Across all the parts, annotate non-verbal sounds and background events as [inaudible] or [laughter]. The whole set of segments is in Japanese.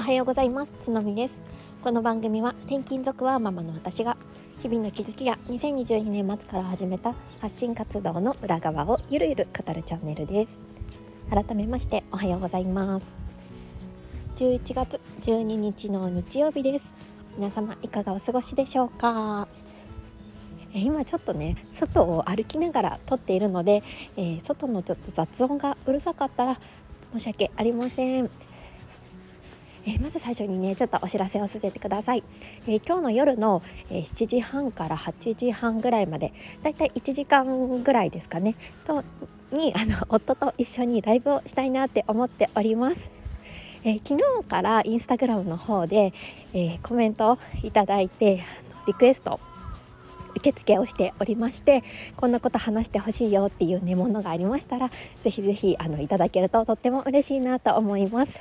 おはようございます。つのみです。この番組は転勤族はママの私が日々の気づきや2022年末から始めた発信活動の裏側をゆるゆる語るチャンネルです。改めましておはようございます。11月12日の日曜日です。皆様いかがお過ごしでしょうか？今ちょっとね外を歩きながら撮っているので、えー、外のちょっと雑音がうるさかったら申し訳ありません。えー、まず最初にねちょっとお知らせをさせてください、えー、今日の夜の、えー、7時半から8時半ぐらいまでだいたい1時間ぐらいですかね。とにあの夫と一緒にライブをしたいなって思っております。え昨日からインスタグラムの方で、えコメントをいただいてリクエスト受付をしておりましてこんなこと話してほしいよっていうねものがありましたらぜひぜひあのいただけるととっても嬉しいなと思います。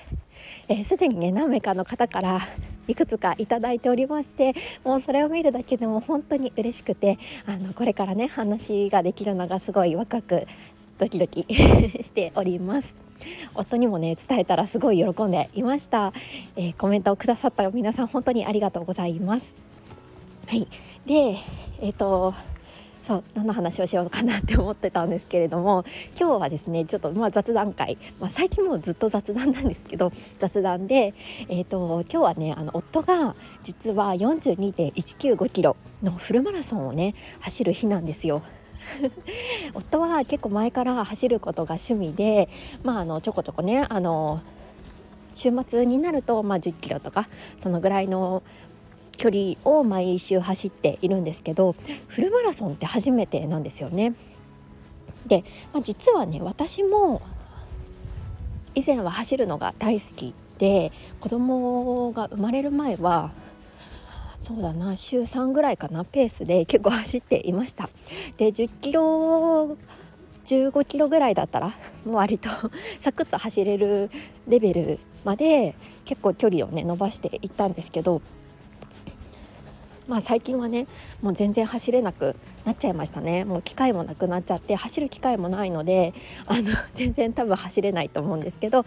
す、で、にね何名かの方からいくつかいただいておりましてもうそれを見るだけでも本当に嬉しくてあのこれからね話ができるのがすごい若くドキドキ [laughs] しております。夫にもね伝えたらすごい喜んでいました、えー、コメントをくださった皆さん本当にありがとうございます。はいでえっ、ー、とそう何の話をしようかなって思ってたんですけれども今日はですねちょっとまあ雑談会、まあ、最近もずっと雑談なんですけど雑談で、えーと、今日はねあの夫が実は42.195キロのフルマラソンをね走る日なんですよ。[laughs] 夫は結構前から走ることが趣味で、まあ、あのちょこちょこねあの週末になると、まあ、10キロとかそのぐらいの距離を毎週走っているんですけどフルマラソンって初めてなんですよね。で、まあ、実はね私も以前は走るのが大好きで子供が生まれる前はそうだな週3ぐらいかなペースで結構走っていましたで10キロ15キロぐらいだったらもう割と [laughs] サクッと走れるレベルまで結構距離をね伸ばしていったんですけどまあ、最近はねもう全然走れなくなっちゃいましたね。もう機会もなくなっちゃって走る機会もないのであの [laughs] 全然多分走れないと思うんですけど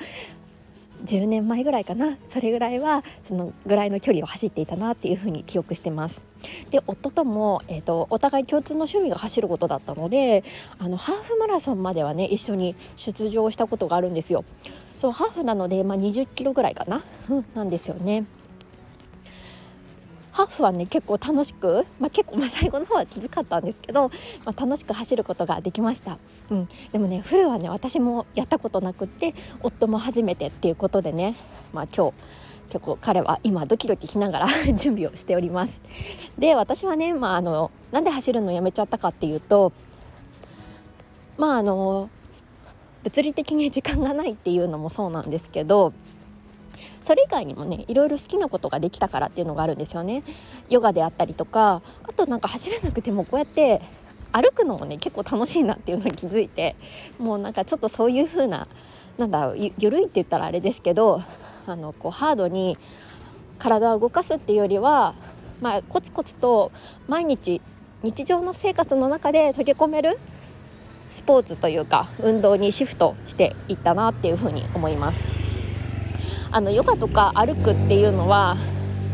10年前ぐらいかな。それぐらいはそのぐらいの距離を走っていたなっていうふうに記憶してます。で夫とも、えーと、お互い共通の趣味が走ることだったのであのハーフマラソンまではね一緒に出場したことがあるんですよ。そうハーフなので、まあ、20キロぐらいかな、うん、なんですよね。ハーフはね結構楽しく、まあ、結構まあ最後の方はきつかったんですけど、まあ、楽しく走ることができました、うん、でもねフルはね私もやったことなくって夫も初めてっていうことでね、まあ、今日結構彼は今ドキドキしながら [laughs] 準備をしております。で私はね、まあ、あのなんで走るのやめちゃったかっていうとまああの物理的に時間がないっていうのもそうなんですけどそれ以外にもねいろいろ好きなことができたからっていうのがあるんですよねヨガであったりとかあとなんか走れなくてもこうやって歩くのもね結構楽しいなっていうのに気づいてもうなんかちょっとそういう風ななんだろう緩いって言ったらあれですけどあのこうハードに体を動かすっていうよりは、まあ、コツコツと毎日日常の生活の中で溶け込めるスポーツというか運動にシフトしていったなっていうふうに思います。あのヨガとか歩くっていうのは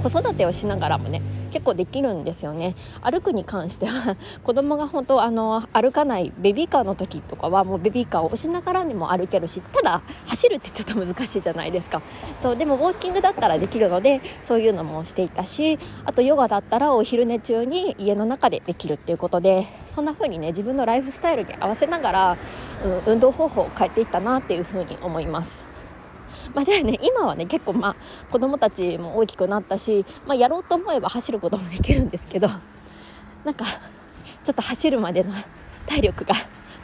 子育てをしながらもね結構できるんですよね歩くに関しては [laughs] 子供が本当あの歩かないベビーカーの時とかはもうベビーカーを押しながらにも歩けるしただ走るってちょっと難しいじゃないですかそうでもウォーキングだったらできるのでそういうのもしていたしあとヨガだったらお昼寝中に家の中でできるっていうことでそんな風にね自分のライフスタイルに合わせながら、うん、運動方法を変えていったなっていう風に思います。[laughs] まあ、じゃあね今はね結構まあ子供たちも大きくなったし、まあ、やろうと思えば走ることもできるんですけどなんかちょっと走るまでの体力が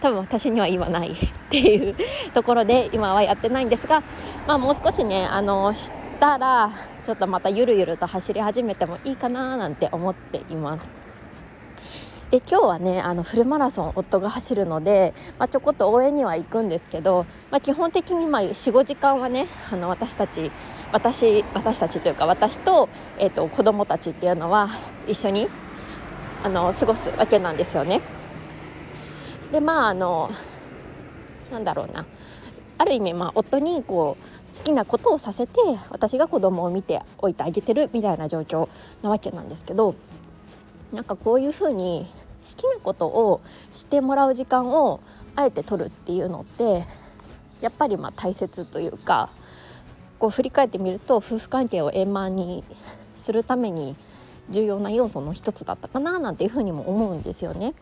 多分私には今ない [laughs] っていうところで今はやってないんですが、まあ、もう少しねあのしたらちょっとまたゆるゆると走り始めてもいいかななんて思っています。で今日はねあのフルマラソン夫が走るので、まあ、ちょこっと応援には行くんですけど、まあ、基本的に45時間はねあの私たち私私たちというか私と,、えーと、子供たちっていうのは一緒にあの過ごすわけなんですよね。でまああのなんだろうなある意味、まあ、夫にこう好きなことをさせて私が子供を見ておいてあげてるみたいな状況なわけなんですけどなんかこういうふうに好きなことをしてもらう時間をあえて取るっていうのってやっぱりま大切というかこう振り返ってみると夫婦関係を円満にするために重要な要素の一つだったかななんていうふうにも思うんですよね。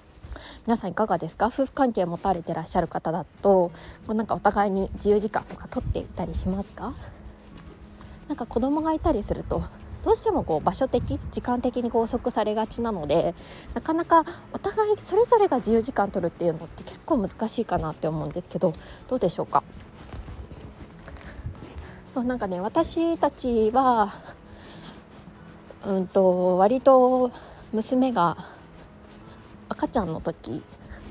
皆さんいかがですか？夫婦関係持たれてらっしゃる方だとこうなんかお互いに自由時間とか取っていたりしますか？なんか子供がいたりするとどうしてもこう場所的時間的に拘束されがちなのでなかなかお互いそれぞれが自由時間取るっていうのって結構難しいかなって思うんですけどどうでしょうか？そうなんかね私たちはうんと割と娘が赤ちゃんの時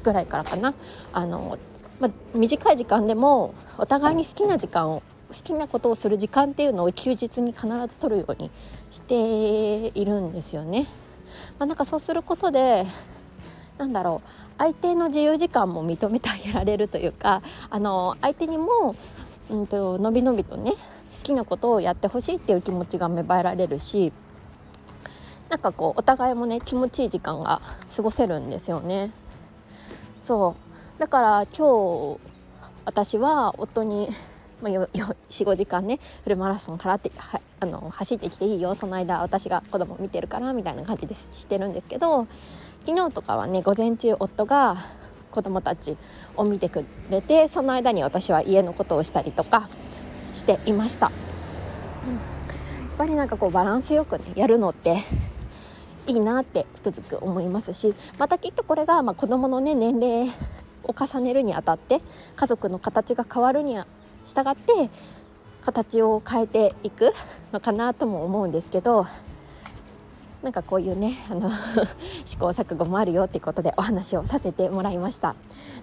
ぐらいからかな。あの、まあ短い時間でもお互いに好きな時間を好きなことをする時間っていうのを休日に必ず取るようにしているんですよね。まあ、なんかそうすることでなんだろう相手の自由時間も認めてあげられるというかあの相手にも、うんと、のびのびとね好きなことをやってほしいっていう気持ちが芽生えられるしなんかこうお互いもね気持ちいい時間が過ごせるんですよねそうだから今日私は夫に、まあ、45時間ねフルマラソン払ってはあの走ってきていいよ。その間私が子供見てるからみたいな感じでしてるんですけど昨日とかはね午前中夫が子供たちを見てくれてその間に私は家のことをしたりとかしていました、うん、やっぱりなんかこうバランスよくねやるのっていいなってつくづく思いますしまたきっとこれがまあ子どもの、ね、年齢を重ねるにあたって家族の形が変わるに従って形を変えていく [laughs] のかなとも思うんですけどなんかこういうねあの [laughs] 試行錯誤もあるよっていうことでお話をさせてもらいました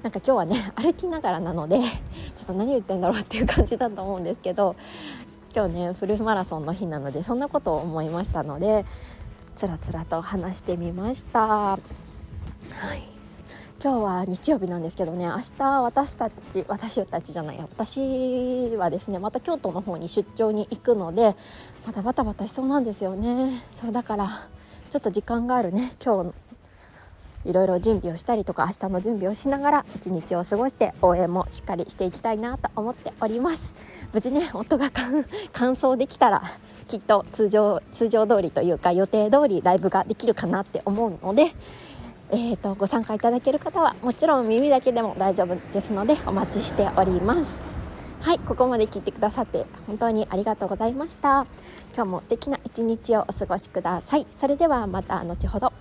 なんか今日はね歩きながらなのでちょっと何言ってんだろうっていう感じだと思うんですけど今日ねフルマラソンの日なのでそんなことを思いましたのでつらつらと話してみました。はい今日は日曜日なんですけどね明日私たち私たちじゃない私はですねまた京都の方に出張に行くのでまたバタバタしそうなんですよね。そうだからちょっと時間があるね。今日いろいろ準備をしたりとか明日の準備をしながら一日を過ごして応援もしっかりしていきたいなと思っております。無事ね夫が完走できたらきっと通常通常通りというか予定通りライブができるかなって思うので、えーと、ご参加いただける方はもちろん耳だけでも大丈夫ですのでお待ちしております。はいここまで聞いてくださって本当にありがとうございました。今日も素敵な一日をお過ごしください。それではまた後ほど。